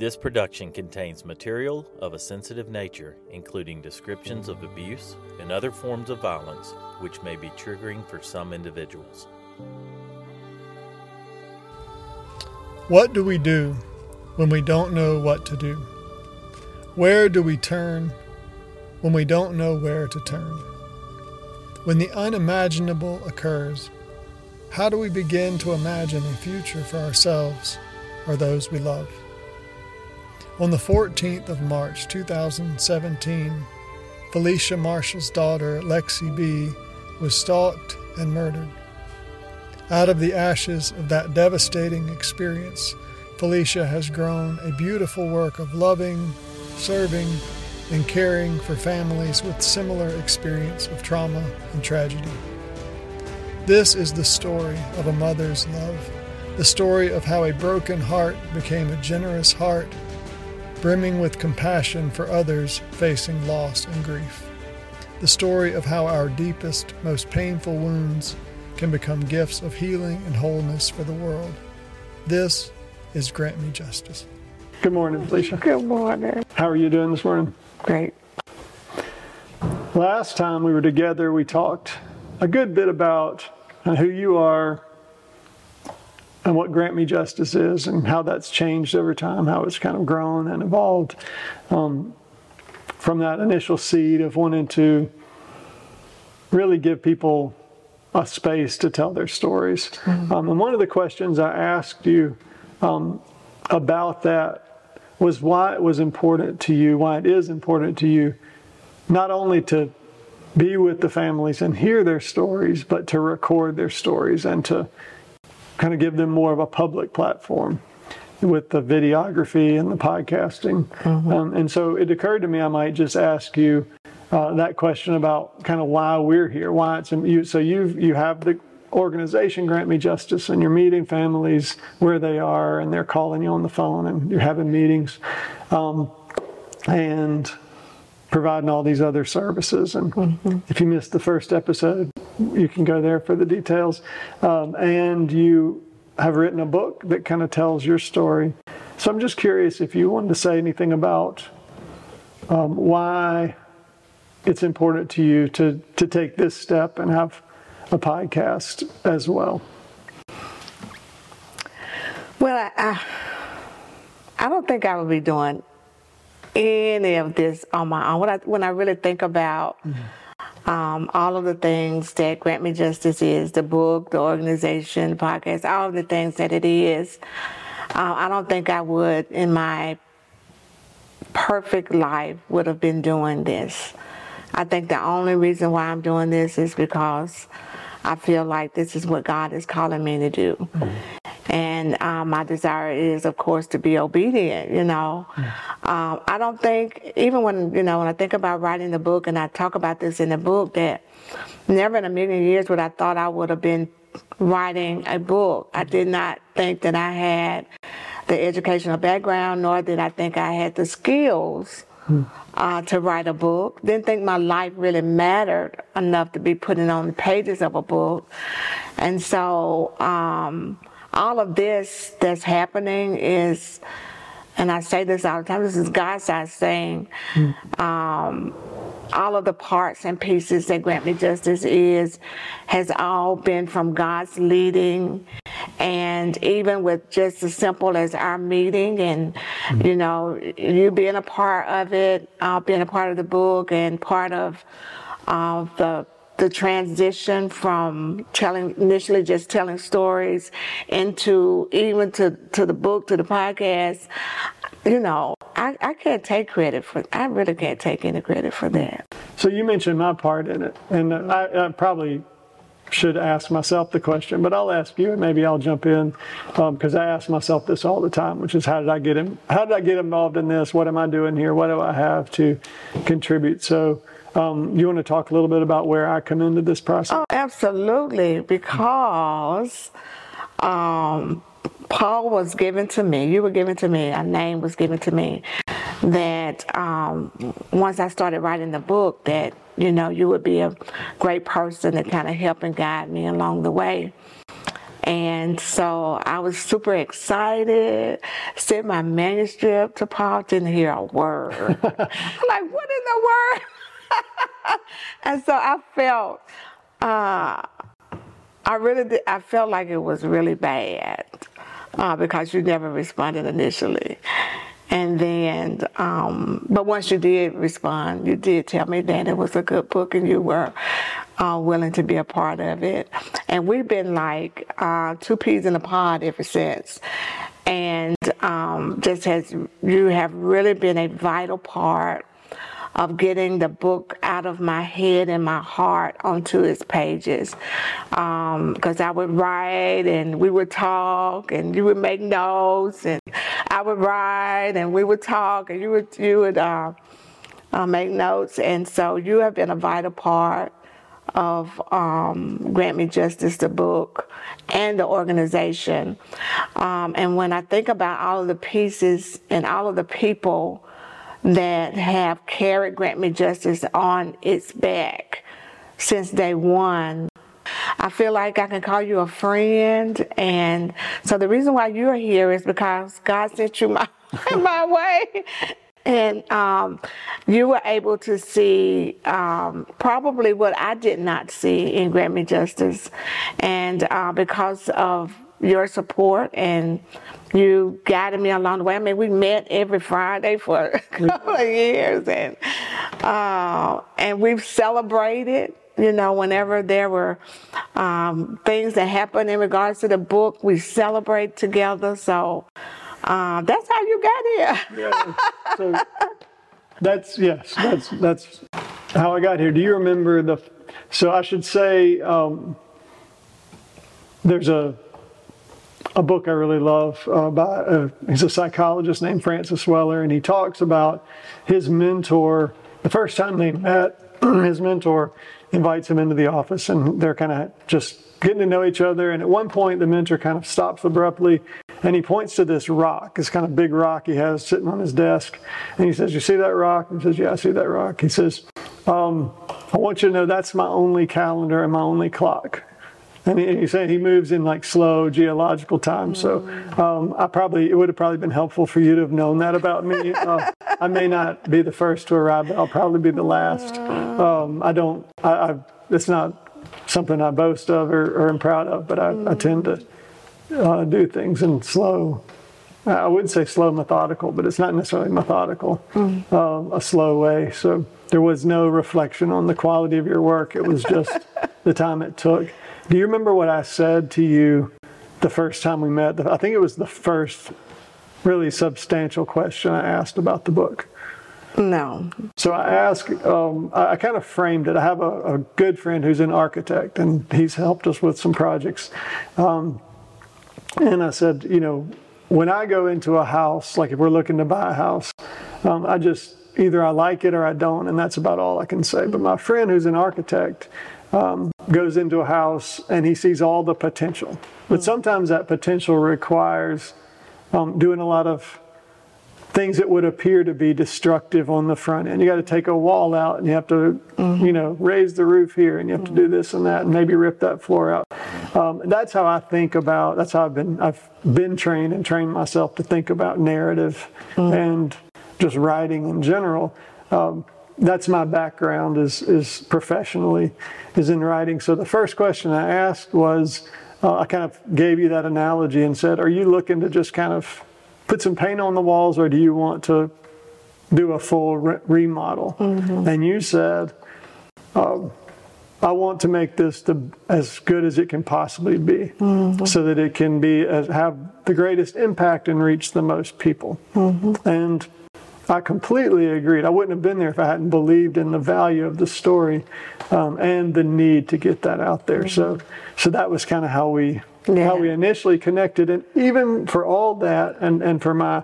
This production contains material of a sensitive nature, including descriptions of abuse and other forms of violence, which may be triggering for some individuals. What do we do when we don't know what to do? Where do we turn when we don't know where to turn? When the unimaginable occurs, how do we begin to imagine a future for ourselves or those we love? On the 14th of March 2017, Felecia Marshall's daughter, Lexi B., was stalked and murdered. Out of the ashes of that devastating experience, Felecia has grown a beautiful work of loving, serving, and caring for families with similar experience of trauma and tragedy. This is the story of a mother's love, the story of how a broken heart became a generous heart brimming with compassion for others facing loss and grief. The story of how our deepest, most painful wounds can become gifts of healing and wholeness for the world. This is Grant Me Justice. Good morning, Felecia. Good morning. How are you doing this morning? Great. Last time we were together, we talked a good bit about who you are and what Grant Me Justice is and how that's changed over time, how it's kind of grown and evolved um, from that initial seed of wanting to really give people a space to tell their stories. Mm-hmm. Um, and one of the questions I asked you um, about that was why it was important to you, why it is important to you, not only to be with the families and hear their stories, but to record their stories and to kind of give them more of a public platform with the videography and the podcasting. Mm-hmm. Um, and so it occurred to me I might just ask you uh, that question about kind of why we're here, why it's you. So you you have the organization Grant Me Justice, and you're meeting families where they are, and they're calling you on the phone, and you're having meetings, um, and providing all these other services. And mm-hmm. if you missed the first episode, you can go there for the details. Um, and you have written a book that kind of tells your story. So I'm just curious if you wanted to say anything about um, why it's important to you to, to take this step and have a podcast as well. Well, I, I, I don't think I would be doing any of this on my own. When I, when I really think about mm-hmm um, all of the things that Grant Me Justice is the book, the organization, the podcast, all of the things that it is. Uh, I don't think I would, in my perfect life, would have been doing this. I think the only reason why I'm doing this is because I feel like this is what God is calling me to do. Mm-hmm. And um, my desire is, of course, to be obedient. You know, um, I don't think even when you know when I think about writing the book, and I talk about this in the book, that never in a million years would I thought I would have been writing a book. I did not think that I had the educational background, nor did I think I had the skills. Uh, to write a book. Didn't think my life really mattered enough to be putting on the pages of a book. And so um, all of this that's happening is, and I say this all the time, this is God's side saying, mm. um, all of the parts and pieces that Grant Me Justice is has all been from God's leading. And even with just as simple as our meeting and, mm. you know, you being a part of it, uh, being a part of the book and part of uh, the the transition from telling initially just telling stories into even to, to the book to the podcast you know I, I can't take credit for i really can't take any credit for that so you mentioned my part in it and i, I probably should ask myself the question, but I'll ask you, and maybe I'll jump in because um, I ask myself this all the time, which is how did I get in, how did I get involved in this? What am I doing here? What do I have to contribute? So um, you want to talk a little bit about where I come into this process? Oh, absolutely, because um, Paul was given to me, you were given to me, a name was given to me that um, once I started writing the book, that you know you would be a great person to kind of help and guide me along the way. And so I was super excited, sent my manuscript to Paul, didn't hear a word. Like, what in the word? and so I felt, uh, I really did, I felt like it was really bad uh, because you never responded initially. And then, um, but once you did respond, you did tell me that it was a good book and you were uh, willing to be a part of it. And we've been like uh, two peas in a pod ever since. And um, just as you have really been a vital part of getting the book out of my head and my heart onto its pages. Because um, I would write and we would talk and you would make notes and I would write and we would talk and you would you would uh, uh, make notes. And so you have been a vital part of um, Grant Me Justice, the book, and the organization. Um, and when I think about all of the pieces and all of the people that have carried Grant Me Justice on its back since day one. I feel like I can call you a friend. And so the reason why you're here is because God sent you my, my way. And um, you were able to see um, probably what I did not see in Grant Me Justice. And uh, because of your support and you guided me along the way. I mean, we met every Friday for a couple of years, and uh, and we've celebrated. You know, whenever there were um, things that happened in regards to the book, we celebrate together. So uh, that's how you got here. yeah. So that's yes, that's that's how I got here. Do you remember the? So I should say um, there's a a book I really love uh, by uh, he's a psychologist named Francis Weller, and he talks about his mentor. The first time they met, his mentor invites him into the office, and they're kind of just getting to know each other. And at one point, the mentor kind of stops abruptly, and he points to this rock, this kind of big rock he has sitting on his desk, and he says, "You see that rock?" And he says, "Yeah, I see that rock." He says, um, "I want you to know that's my only calendar and my only clock." And he, said he moves in like slow geological time. So um, I probably it would have probably been helpful for you to have known that about me. Uh, I may not be the first to arrive, but I'll probably be the last. Um, I don't. I, I, it's not something I boast of or, or am proud of, but I, I tend to uh, do things in slow. I would say slow methodical, but it's not necessarily methodical. Mm. Uh, a slow way. So there was no reflection on the quality of your work. It was just the time it took. Do you remember what I said to you the first time we met? I think it was the first really substantial question I asked about the book. No. So I asked, um, I, kind of framed it. I have a, a, good friend who's an architect, and he's helped us with some projects. Um, and I said, you know, when I go into a house, like if we're looking to buy a house, um, I just either I like it or I don't, and that's about all I can say. But my friend who's an architect, um, goes into a house and he sees all the potential. But sometimes that potential requires um, doing a lot of things that would appear to be destructive on the front end. You got to take a wall out and you have to, mm-hmm. you know, raise the roof here and you have to do this and that and maybe rip that floor out. Um, that's how I think about. That's how I've been. I've been trained and trained myself to think about narrative mm-hmm. and just writing in general. Um, that's my background is is professionally is in writing. So the first question I asked was, uh, I kind of gave you that analogy and said, are you looking to just kind of put some paint on the walls, or do you want to do a full re- remodel? Mm-hmm. And you said, um, I want to make this the, as good as it can possibly be, mm-hmm. so that it can be as, have the greatest impact and reach the most people. Mm-hmm. And I completely agreed. I wouldn't have been there if I hadn't believed in the value of the story um, and the need to get that out there. Mm-hmm. So, so that was kind of how we yeah. how we initially connected. And even for all that, and and for my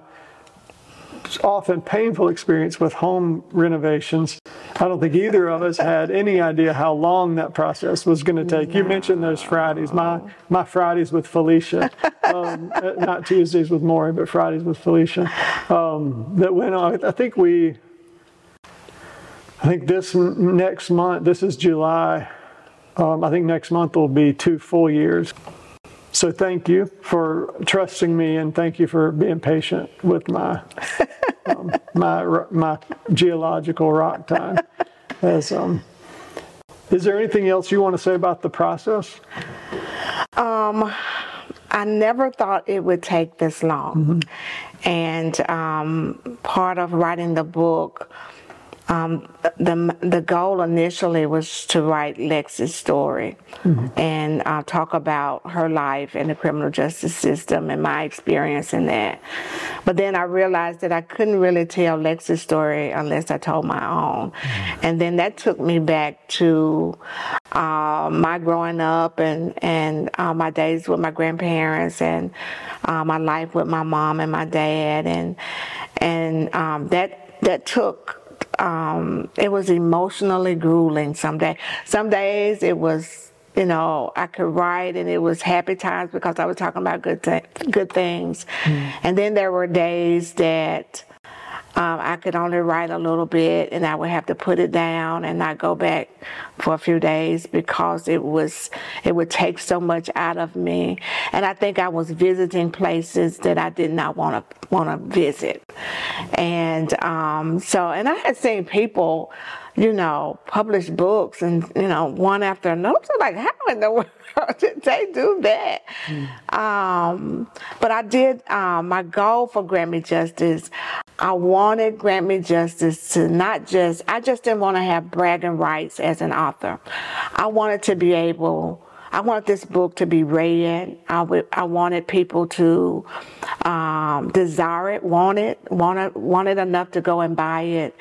often painful experience with home renovations. I don't think either of us had any idea how long that process was going to take. No. You mentioned those Fridays. My my Fridays with Felecia, um, not Tuesdays with Morrie, but Fridays with Felecia. Um, that went on. I think we. I think this next month. This is July. Um, I think next month will be two full years. so thank you for trusting me, and thank you for being patient with my um, my my geological rock time. As um, is there anything else you want to say about the process? Um, I never thought it would take this long, mm-hmm. and um, part of writing the book um, the the goal initially was to write Lexi's story mm-hmm. and uh, talk about her life in the criminal justice system and my experience in that. But then I realized that I couldn't really tell Lexi's story unless I told my own, mm-hmm. and then that took me back to uh, my growing up and and uh, my days with my grandparents and uh, my life with my mom and my dad and and um, that that took um, it was emotionally grueling some days. Some days it was, you know, I could write and it was happy times because I was talking about good, th- good things. Mm. And then there were days that um, I could only write a little bit and I would have to put it down and not go back for a few days because it was it would take so much out of me. And I think I was visiting places that I did not want to want to visit. And um, so and I had seen people you know, publish books and, you know, one after another. So like, how in the world did they do that? Mm. Um, but I did, um, my goal for Grant Me Justice, I wanted Grant Me Justice to not just, I just didn't want to have bragging rights as an author. I wanted to be able I wanted this book to be read. I wanted people to um, desire it, want it, want it, want it enough to go and buy it,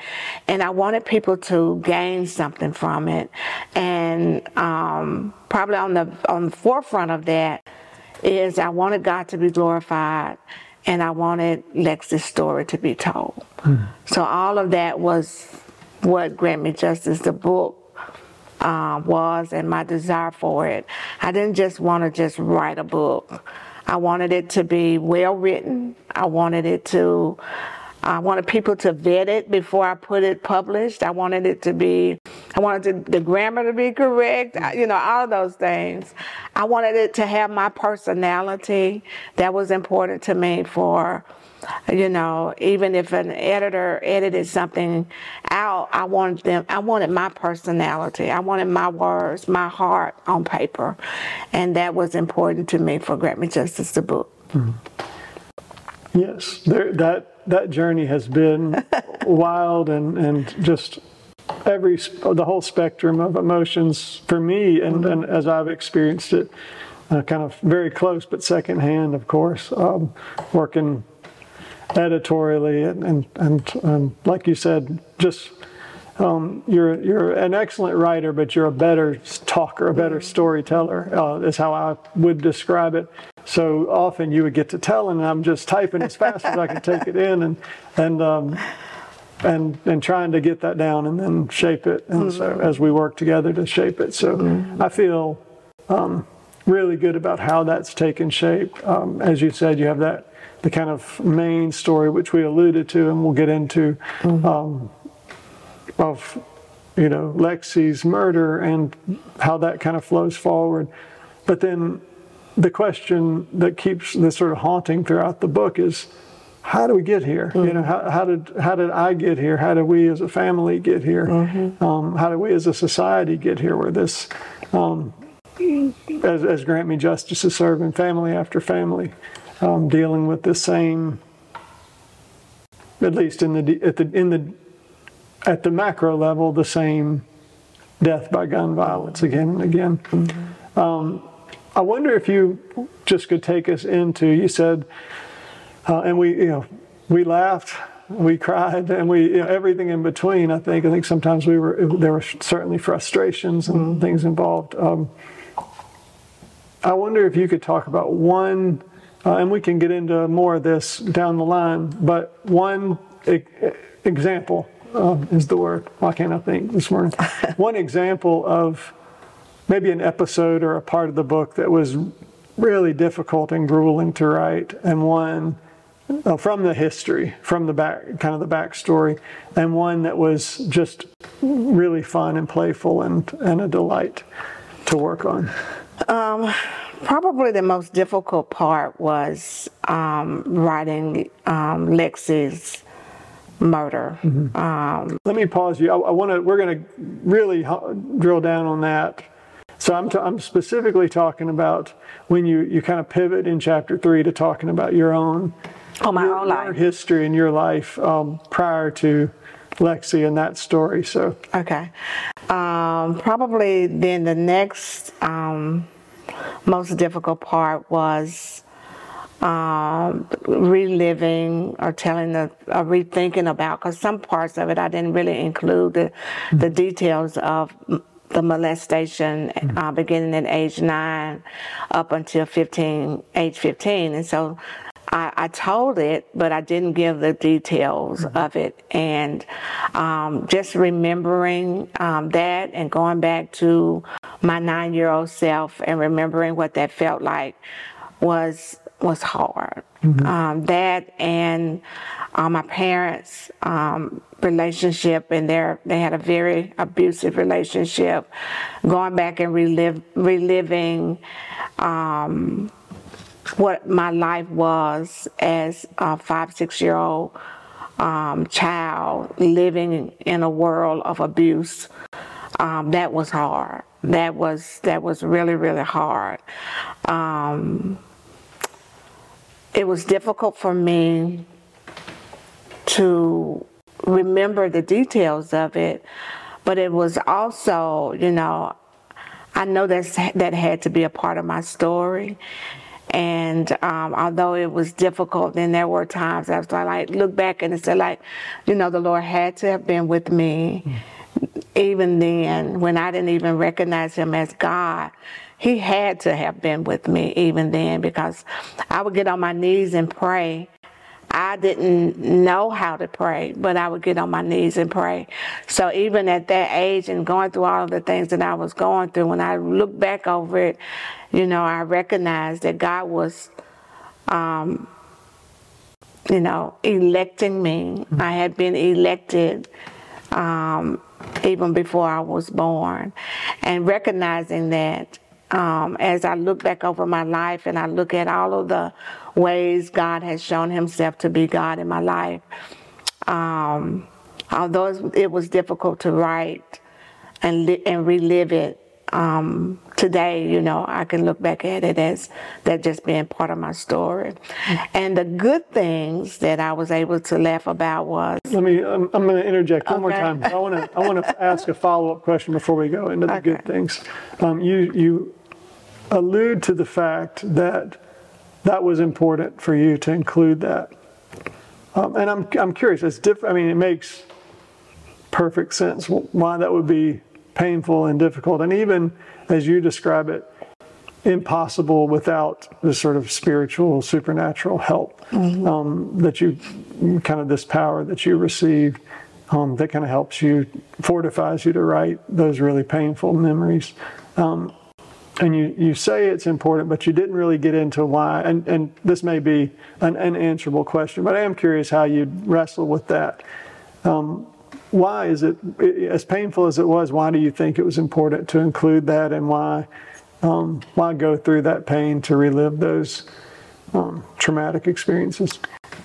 and I wanted people to gain something from it. And um, probably on the on the forefront of that is I wanted God to be glorified, and I wanted Lexi's story to be told. Mm. So all of that was what Grant Me Justice, the book uh, was and my desire for it. I didn't just want to just write a book. I wanted it to be well written. I wanted it to, I wanted people to vet it before I put it published. I wanted it to be, I wanted to, the grammar to be correct, you know, all those things. I wanted it to have my personality. That was important to me for you know, even if an editor edited something out, I wanted them, I wanted my personality. I wanted my words, my heart on paper. And that was important to me for Grant Me Justice, the book. Mm-hmm. Yes, there, that, that journey has been wild and, and just every, the whole spectrum of emotions for me and, mm-hmm. and as I've experienced it. Uh, kind of very close, but secondhand, of course, um, working editorially, and, and, and um, like you said, just um, you're you're an excellent writer, but you're a better talker, a better storyteller, uh, is how I would describe it. So often you would get to tell, and I'm just typing as fast as I can take it in, and and um, and and trying to get that down, and then shape it. And mm-hmm. so as we work together to shape it, so mm-hmm. I feel um, really good about how that's taken shape. Um, as you said, you have that the kind of main story, which we alluded to, and we'll get into, mm-hmm. um, of you know Lexi's murder and how that kind of flows forward. But then the question that keeps the sort of haunting throughout the book is how do we get here? Mm-hmm. You know, how, how, did how did I get here? How did we as a family get here? Mm-hmm. Um, how did we as a society get here? Where this, um, as, as Grant Me Justice is serving family after family, um, dealing with the same, at least in the at the in the at the macro level, the same death by gun violence again and again. Mm-hmm. Um, I wonder if you just could take us into. You said, uh, and we you know we laughed, we cried, and we you know, everything in between. I think I think sometimes we were there were certainly frustrations and mm-hmm. things involved. Um, I wonder if you could talk about one uh, and we can get into more of this down the line. But one e- example uh, is the word. Why can't I think this morning? one example of maybe an episode or a part of the book that was really difficult and grueling to write, and one uh, from the history, from the back, kind of the backstory, and one that was just really fun and playful and, and a delight to work on. Um, probably the most difficult part was um, writing um, Lexi's murder. Mm-hmm. Um, Let me pause you. I, I want to. We're going to really drill down on that. So I'm, t- I'm specifically talking about when you, you kind of pivot in chapter three to talking about your own, oh, my your, own life. Your history in your life um, prior to Lexi and that story. So okay, um, probably then the next um, most difficult part was um, reliving or telling the or rethinking about because some parts of it I didn't really include the, the details of the molestation uh, beginning at age nine up until 15 age 15 and so I, I, told it, but I didn't give the details mm-hmm. of it. And um, just remembering um, that and going back to my nine year old self and remembering what that felt like was was hard. Mm-hmm. Um, that and uh, my parents' um, relationship, and their they had a very abusive relationship. Going back and relive, reliving um, what my life was as a five six year old um, child living in a world of abuse. Um, that was hard. That was that was really really hard. Um, it was difficult for me to remember the details of it, but it was also, you know, I know that that had to be a part of my story. And um, although it was difficult, then there were times after I like, look back and say, like, you know, the Lord had to have been with me. Mm. Even then, when I didn't even recognize Him as God, he had to have been with me even then because I would get on my knees and pray. I didn't know how to pray, but I would get on my knees and pray. So even at that age and going through all of the things that I was going through, when I look back over it, you know, I recognized that God was, um, you know, electing me. I had been elected um, even before I was born, and recognizing that um, as I look back over my life and I look at all of the ways God has shown Himself to be God in my life, um, although it was difficult to write and li- and relive it um, today, you know, I can look back at it as that just being part of my story. And the good things that I was able to laugh about was. Let me. I'm, I'm going to interject one okay. more time. I want to. I want to ask a follow up question before we go into the okay. good things. Um, you you allude to the fact that that was important for you to include that. Um, and I'm, I'm curious, it's different. I mean, it makes perfect sense why that would be painful and difficult. And even as you describe it, impossible without this sort of spiritual, supernatural help mm-hmm. um, that you kind of this power that you receive um, that kind of helps you, fortifies you to write those really painful memories. Um, and you, you say it's important, but you didn't really get into why. And, and this may be an unanswerable question, but I am curious how you wrestle with that. Um, why is it, as painful as it was, why do you think it was important to include that and why, um, why go through that pain to relive those um, traumatic experiences?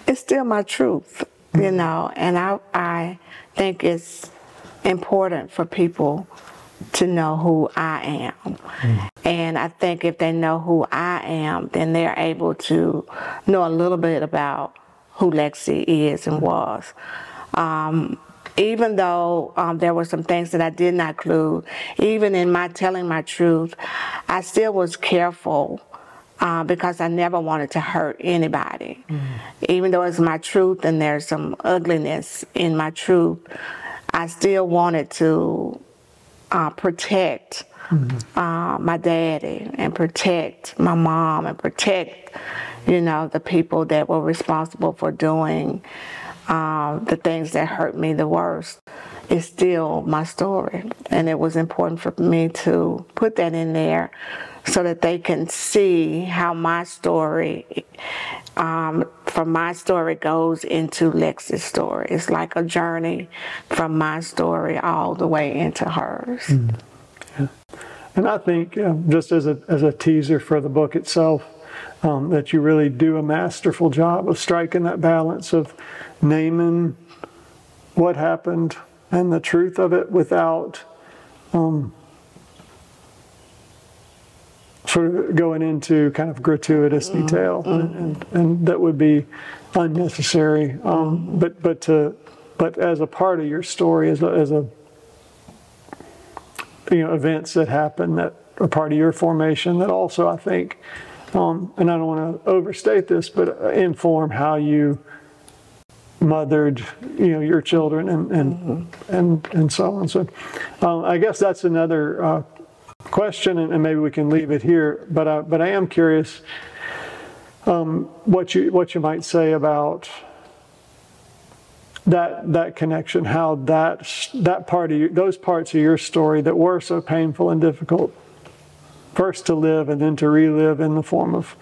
It's still my truth, you mm-hmm. know, and I, I think it's important for people to know who I am. Mm. And I think if they know who I am, then they're able to know a little bit about who Lexi is and was. Um, even though um, there were some things that I did not include, even in my telling my truth, I still was careful uh, because I never wanted to hurt anybody. Mm. Even though it's my truth and there's some ugliness in my truth, I still wanted to uh, protect mm-hmm. uh, my daddy and protect my mom and protect, you know, the people that were responsible for doing uh, the things that hurt me the worst. is still my story. And it was important for me to put that in there so that they can see how my story, um, from my story, goes into Lexi's story. It's like a journey from my story all the way into hers. Mm. Yeah. And I think, uh, just as a, as a teaser for the book itself, um, that you really do a masterful job of striking that balance of naming what happened and the truth of it without um, sort of going into kind of gratuitous mm-hmm. detail, mm-hmm. And, and, that would be unnecessary. Um, but but to but as a part of your story, as a, as a you know events that happen that are part of your formation that also I think, um, and I don't want to overstate this, but inform how you mothered you know your children and and mm-hmm. and, and so on. So um, I guess that's another uh, question, and, and, maybe we can leave it here. But I, but I am curious um, what you what you might say about that that connection, how that that part of you, those parts of your story that were so painful and difficult, first to live and then to relive in the form of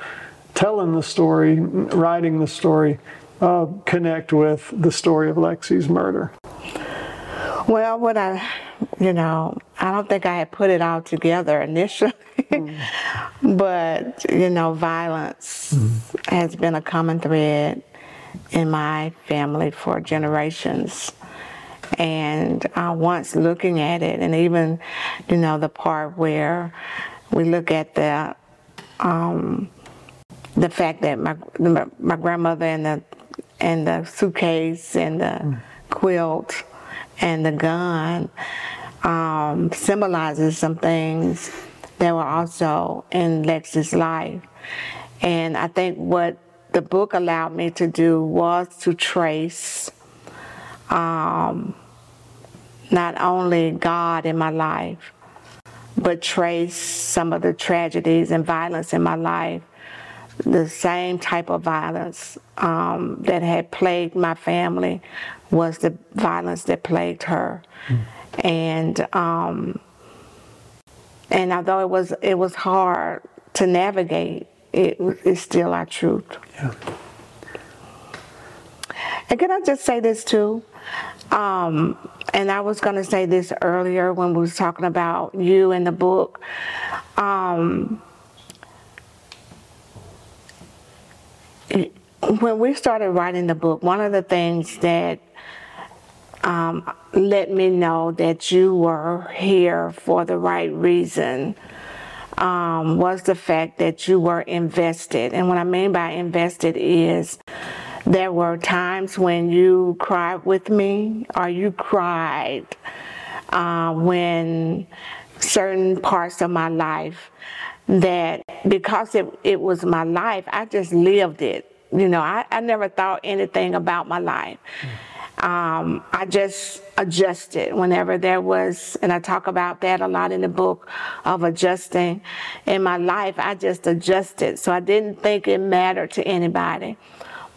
telling the story, writing the story, uh, connect with the story of Lexi's murder. Well, what I, you know, I don't think I had put it all together initially, mm. but you know, violence mm. has been a common thread in my family for generations. And uh, once looking at it, and even, you know, the part where we look at the um, the fact that my my grandmother and the and the suitcase and the mm. quilt and the gun um, symbolizes some things that were also in Lexi's life. And I think what the book allowed me to do was to trace um, not only God in my life, but trace some of the tragedies and violence in my life, the same type of violence um, that had plagued my family was the violence that plagued her. Mm. And um, and although it was it was hard to navigate, it is still our truth. Yeah. And can I just say this too? Um, and I was going to say this earlier when we was talking about you and the book. Um, when we started writing the book, one of the things that um, let me know that you were here for the right reason um, was the fact that you were invested. And what I mean by invested is there were times when you cried with me or you cried uh, when certain parts of my life that because it, it was my life, I just lived it. You know, I, I never thought anything about my life. Um, I just adjusted whenever there was, and I talk about that a lot in the book of adjusting in my life. I just adjusted. So I didn't think it mattered to anybody.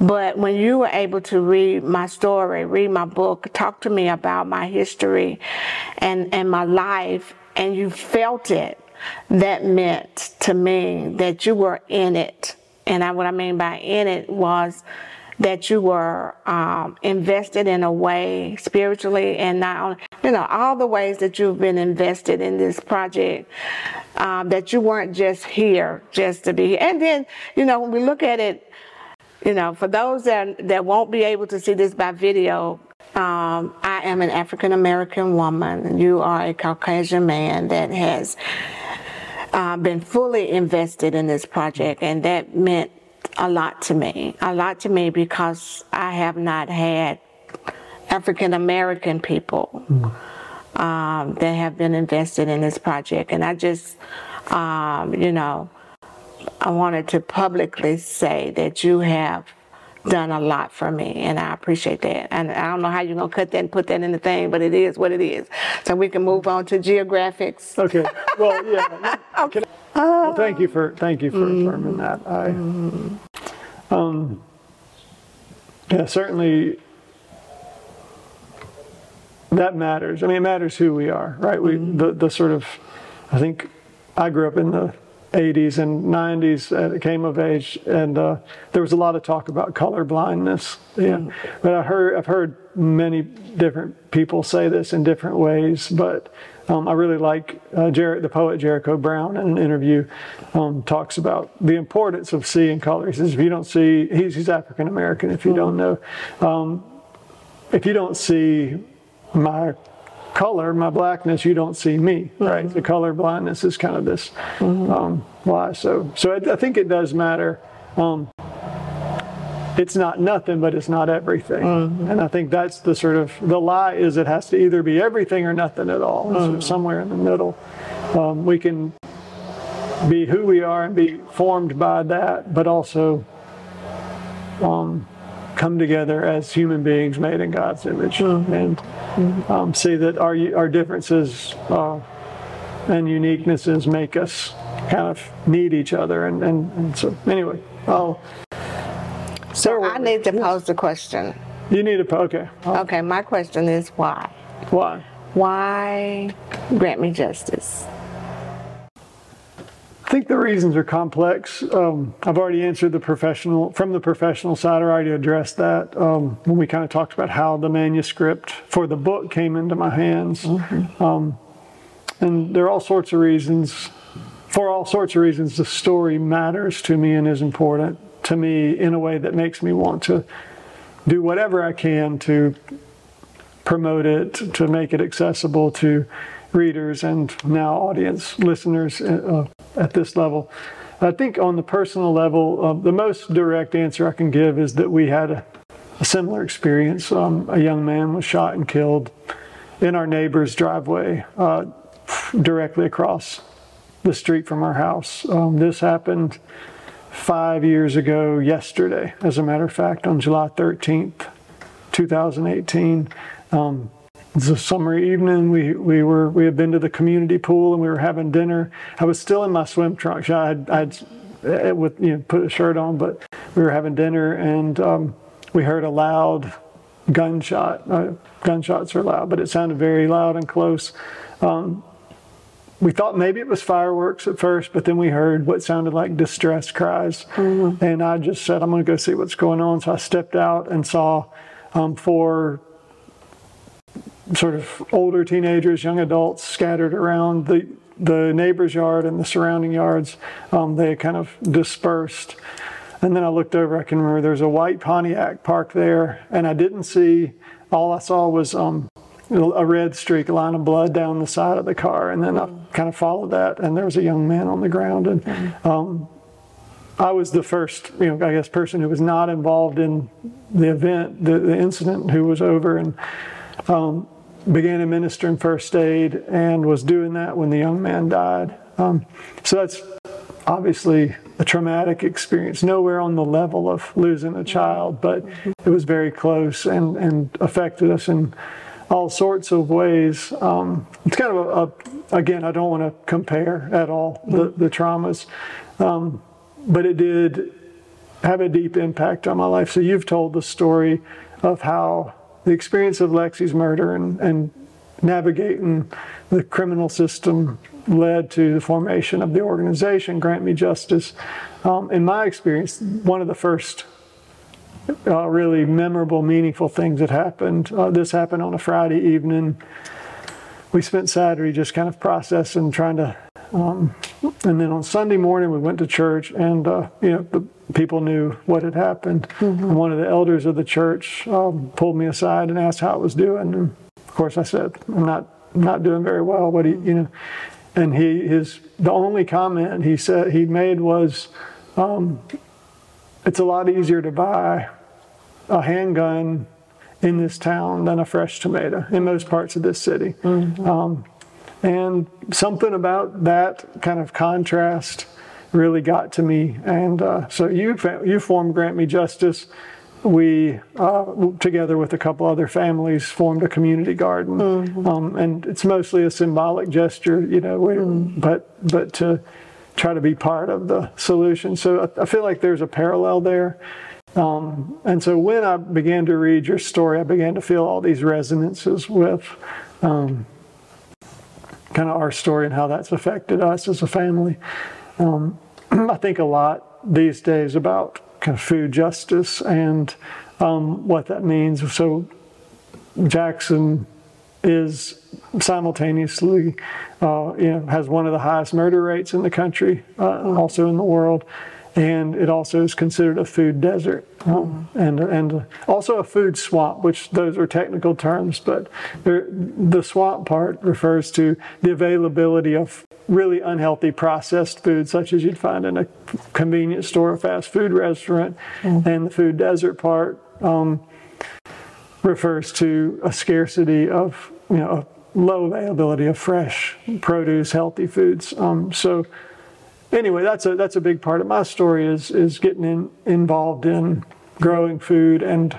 But when you were able to read my story, read my book, talk to me about my history and, and my life, and you felt it, that meant to me that you were in it. And I, what I mean by in it was that you were um, invested in a way spiritually and now you know all the ways that you've been invested in this project um, that you weren't just here just to be and then you know when we look at it you know for those that that won't be able to see this by video um, I am an African American woman. You are a Caucasian man that has uh, been fully invested in this project, and that meant a lot to me. A lot to me because I have not had African American people um, that have been invested in this project. And I just, um, you know, I wanted to publicly say that you have done a lot for me, and I appreciate that. And I don't know how you're gonna cut that and put that in the thing, but it is what it is. So we can move on to geographics. Okay. Well, yeah. okay. Well, thank you for thank you for mm-hmm. affirming that. I, mm-hmm. um, yeah, certainly that matters. I mean, it matters who we are, right? We mm-hmm. the the sort of, I think, I grew up in the 80s and 90s uh, came of age, and uh, there was a lot of talk about color blindness. Yeah, mm. but I heard I've heard many different people say this in different ways, but um, I really like uh, Jer- the poet Jericho Brown in an interview um, talks about the importance of seeing color. He says if you don't see, he's, he's African American. If you mm. don't know, um, if you don't see my color, my blackness, you don't see me, right? Mm-hmm. The color blindness is kind of this mm-hmm. um, why. So, so I, I, think it does matter. Um, it's not nothing, but it's not everything. Mm-hmm. And I think that's the sort of the lie is it has to either be everything or nothing at all. Mm-hmm. So somewhere in the middle, um, we can be who we are and be formed by that, but also um, come together as human beings made in God's image mm-hmm. and um, see that our our differences uh, and uniquenesses make us kind of need each other. And, and, and so, anyway, I'll. So I need to pose the question. You need to, okay. I'll, okay, my question is why? Why? Why grant me justice? I think the reasons are complex. Um, I've already answered the professional from the professional side. I already addressed that um, when we kind of talked about how the manuscript for the book came into my hands. Mm-hmm. Um, and there are all sorts of reasons. For all sorts of reasons, the story matters to me and is important to me in a way that makes me want to do whatever I can to promote it, to make it accessible to readers and now audience listeners uh, at this level. I think on the personal level, uh, the most direct answer I can give is that we had a, a similar experience. Um, a young man was shot and killed in our neighbor's driveway uh, directly across the street from our house. Um, this happened five years ago yesterday, as a matter of fact, on July 13th, 2018. Um, it was a summer evening. We we were we had been to the community pool and we were having dinner. I was still in my swim trunks. I had I'd eh, with you know put a shirt on, but we were having dinner and um, we heard a loud gunshot. Uh, gunshots are loud, but it sounded very loud and close. Um, we thought maybe it was fireworks at first, but then we heard what sounded like distress cries, mm-hmm. and I just said, "I'm going to go see what's going on." So I stepped out and saw um, four sort of older teenagers, young adults scattered around the the neighbor's yard and the surrounding yards. Um, they kind of dispersed. And then I looked over, I can remember there's a white Pontiac parked there, and I didn't see, all I saw was um, a red streak, a line of blood down the side of the car. And then I kind of followed that, and there was a young man on the ground. And um, I was the first, you know, I guess, person who was not involved in the event, the, the incident, who was over. And um, began administering first aid and was doing that when the young man died. Um, so that's obviously a traumatic experience, nowhere on the level of losing a child, but it was very close and, and affected us in all sorts of ways. Um, it's kind of a, a, again, I don't want to compare at all the, the traumas, um, but it did have a deep impact on my life. So you've told the story of how the experience of Lexi's murder and, and navigating the criminal system led to the formation of the organization Grant Me Justice. Um, in my experience, one of the first uh, really memorable, meaningful things that happened. Uh, this happened on a Friday evening. We spent Saturday just kind of processing, trying to, um, and then on Sunday morning we went to church, and uh, you know the people knew what had happened. Mm-hmm. One of the elders of the church um, pulled me aside and asked how I was doing. And of course, I said, "I'm not not doing very well." What he, you know, and he his the only comment he said he made was, um, "It's a lot easier to buy a handgun." In this town, than a fresh tomato in most parts of this city. Mm-hmm. Um, and something about that kind of contrast really got to me. And uh, so you you formed Grant Me Justice. We, uh, together with a couple other families, formed a community garden, mm-hmm. um, and it's mostly a symbolic gesture, you know. We, mm-hmm. But but to try to be part of the solution. So I, I feel like there's a parallel there. Um, and so when I began to read your story, I began to feel all these resonances with um, kind of our story and how that's affected us as a family. um, I think a lot these days about kind of food justice and um, what that means. So Jackson is simultaneously, uh, you know, has one of the highest murder rates in the country, uh, also in the world, and it also is considered a food desert um, and and also a food swamp, which those are technical terms, but the swamp part refers to the availability of really unhealthy processed food, such as you'd find in a convenience store or fast food restaurant, mm. and the food desert part. Um, refers to a scarcity of you know low availability of fresh produce, healthy foods. Um, so anyway, that's a that's a big part of my story is is getting in, involved in growing food and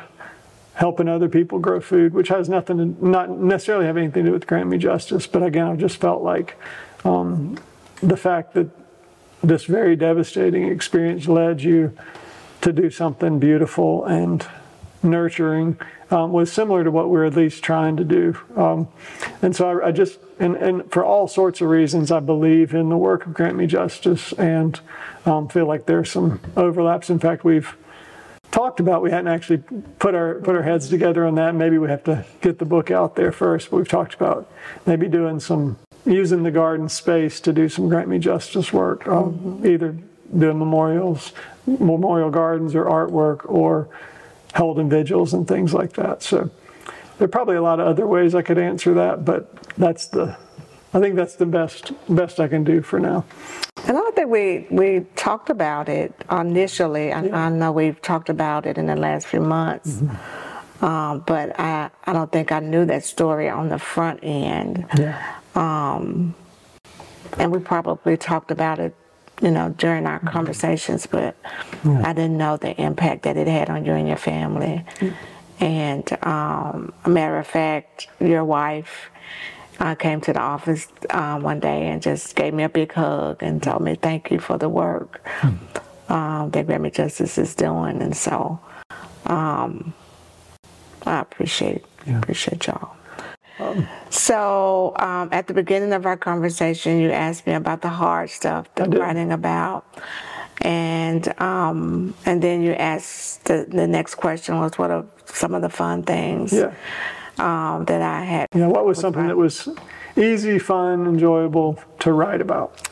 helping other people grow food, which has nothing to not necessarily have anything to do with grant me justice, but again, I've just felt like um, the fact that this very devastating experience led you to do something beautiful and nurturing um, was similar to what we're at least trying to do. Um, and so I, I just, and, and, for all sorts of reasons, I believe in the work of Grant Me Justice and um, feel like there's some overlaps. In fact, we've talked about we hadn't actually put our put our heads together on that. Maybe we have to get the book out there first. But we've talked about maybe doing some using the garden space to do some Grant Me Justice work, um, either doing memorials, memorial gardens, or artwork, or holding vigils and things like that. So there are probably a lot of other ways I could answer that, but that's the I think that's the best best I can do for now. And I think we we talked about it initially. I, yeah. I know we've talked about it in the last few months. Mm-hmm. Um, but I, I don't think I knew that story on the front end. Yeah. Um, and we probably talked about it you know, during our conversations, but yeah. I didn't know the impact that it had on you and your family. And um, a matter of fact, your wife uh, came to the office uh, one day and just gave me a big hug and told me thank you for the work um, that Grant Me Justice is doing. And so um, I appreciate yeah. appreciate y'all. Um, so um, at the beginning of our conversation, you asked me about the hard stuff, the writing about, and um, and then you asked the, the next question was what are some of the fun things yeah. Um, that I had. Yeah, what was something that was easy, fun, enjoyable to write about?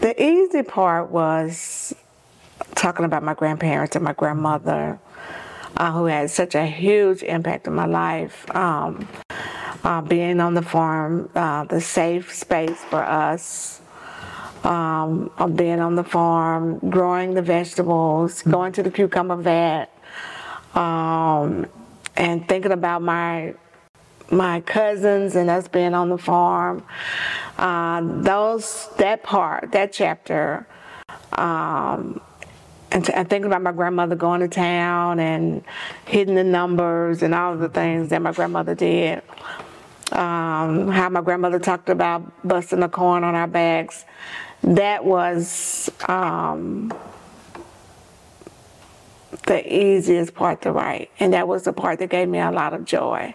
The easy part was talking about my grandparents and my grandmother. Uh, who had such a huge impact on my life. Um, uh, being on the farm, uh, the safe space for us, um, of being on the farm, growing the vegetables, going to the cucumber vat, um, and thinking about my my cousins and us being on the farm. Uh, those that part, that chapter. Um, and, t- and thinking about my grandmother going to town and hitting the numbers and all of the things that my grandmother did um, how my grandmother talked about busting the corn on our backs. That was um, the easiest part to write, and that was the part that gave me a lot of joy.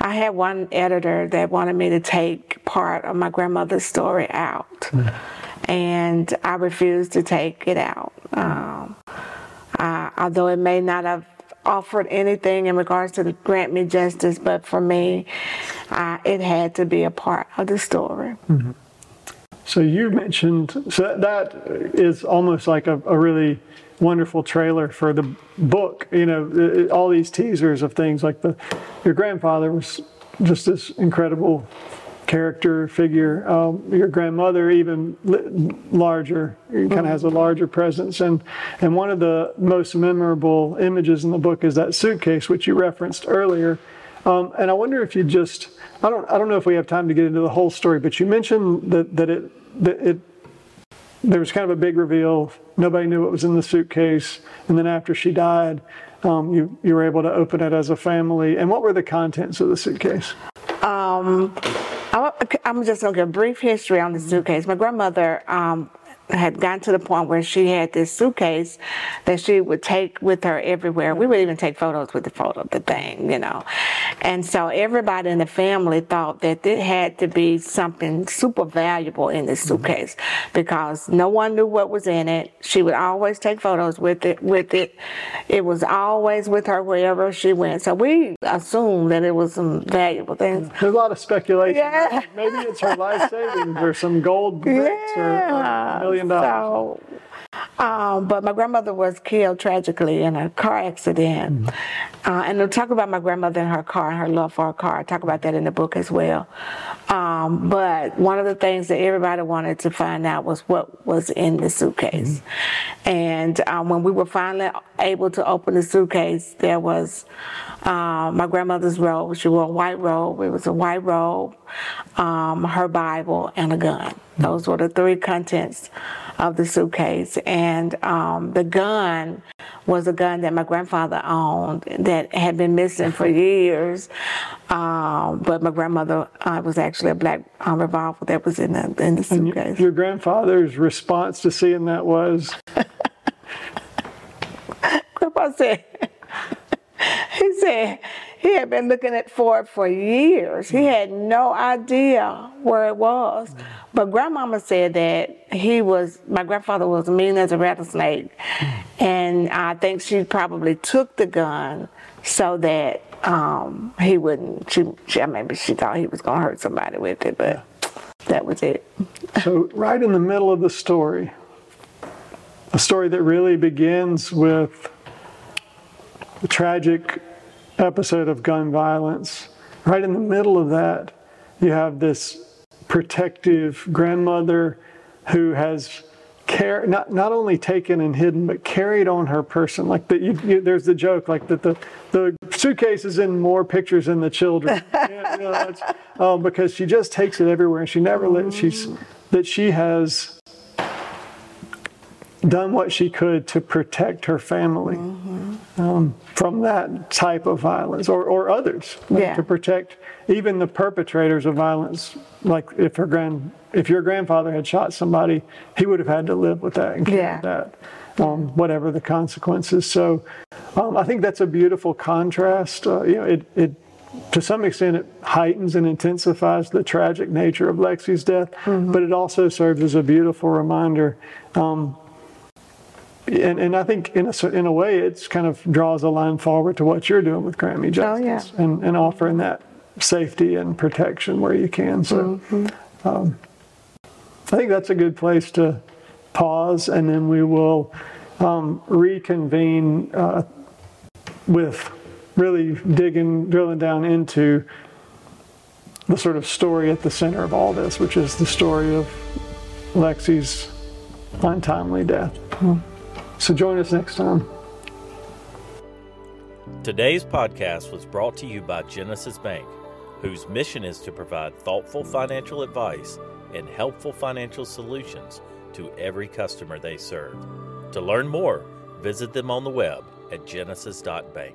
I had one editor that wanted me to take part of my grandmother's story out, mm. and I refused to take it out. Um, uh, although it may not have offered anything in regards to grant me justice, but for me, uh, it had to be a part of the story. Mm-hmm. So you mentioned so that is almost like a, a, really wonderful trailer for the book. You know, all these teasers of things like the your grandfather was just this incredible character figure. Um, your grandmother, even larger, kind of has a larger presence. And and one of the most memorable images in the book is that suitcase, which you referenced earlier. Um, and I wonder if you just I don't I don't know if we have time to get into the whole story, but you mentioned that that it that it there was kind of a big reveal. Nobody knew what was in the suitcase, and then after she died, um, you you were able to open it as a family. And what were the contents of the suitcase? Um, I'm just going to give a brief history on the suitcase. My grandmother um, had gotten to the point where she had this suitcase that she would take with her everywhere. We would even take photos with the photo, of the thing, you know. And so everybody in the family thought that it had to be something super valuable in this Mm-hmm. suitcase because no one knew what was in it. She would always take photos with it. With it, it was always with her wherever she went. So we assumed that it was some valuable things. There's a lot of speculation. Yeah. Maybe it's her life savings or some gold bricks or a million dollars. So, um, but my grandmother was killed tragically in a car accident. Mm. Uh, and to talk about my grandmother and her car and her love for her car, I talk about that in the book as well. Um, but one of the things that everybody wanted to find out was what was in the suitcase. Mm-hmm. And um, when we were finally able to open the suitcase, there was uh, my grandmother's robe. She wore a white robe. It was a white robe, um, her Bible, and a gun. Those were the three contents of the suitcase. And um, the gun was a gun that my grandfather owned that had been missing for years. Um, but my grandmother uh, was actually a black uh, revolver that was in the in the suitcase. Your grandfather's response to seeing that was, Grandpa said, he said he had been looking at for it for years. He mm. had no idea where it was. Mm. But grandmama said that he was, my grandfather was mean as a rattlesnake. Mm. And I think she probably took the gun so that um, he wouldn't, she, she, maybe she thought he was going to hurt somebody with it, but that was it. so right in the middle of the story, a story that really begins with the tragic episode of gun violence. Right in the middle of that, you have this protective grandmother who has care not not only taken and hidden but carried on her person like that there's the joke like that the the suitcase is in more pictures than the children you know, um, because she just takes it everywhere and she never let she's that she has done what she could to protect her family um, from that type of violence or, or others like Yeah. to protect even the perpetrators of violence. Like if her grand if your grandfather had shot somebody he would have had to live with that and Yeah. that um, whatever the consequences. So um, i think that's a beautiful contrast. Uh, you know it, it to some extent it heightens and intensifies the tragic nature of lexi's death but it also serves as a beautiful reminder um, and, and I think in a, in a way it's kind of draws a line forward to what you're doing with Grant Me Justice yeah. and, and offering that safety and protection where you can. So um, I think that's a good place to pause and then we will um, reconvene uh, with really digging, drilling down into the sort of story at the center of all this, which is the story of Lexi's untimely death. So join us next time. Today's podcast was brought to you by Genesis Bank, whose mission is to provide thoughtful financial advice and helpful financial solutions to every customer they serve. To learn more, visit them on the web at genesis.bank.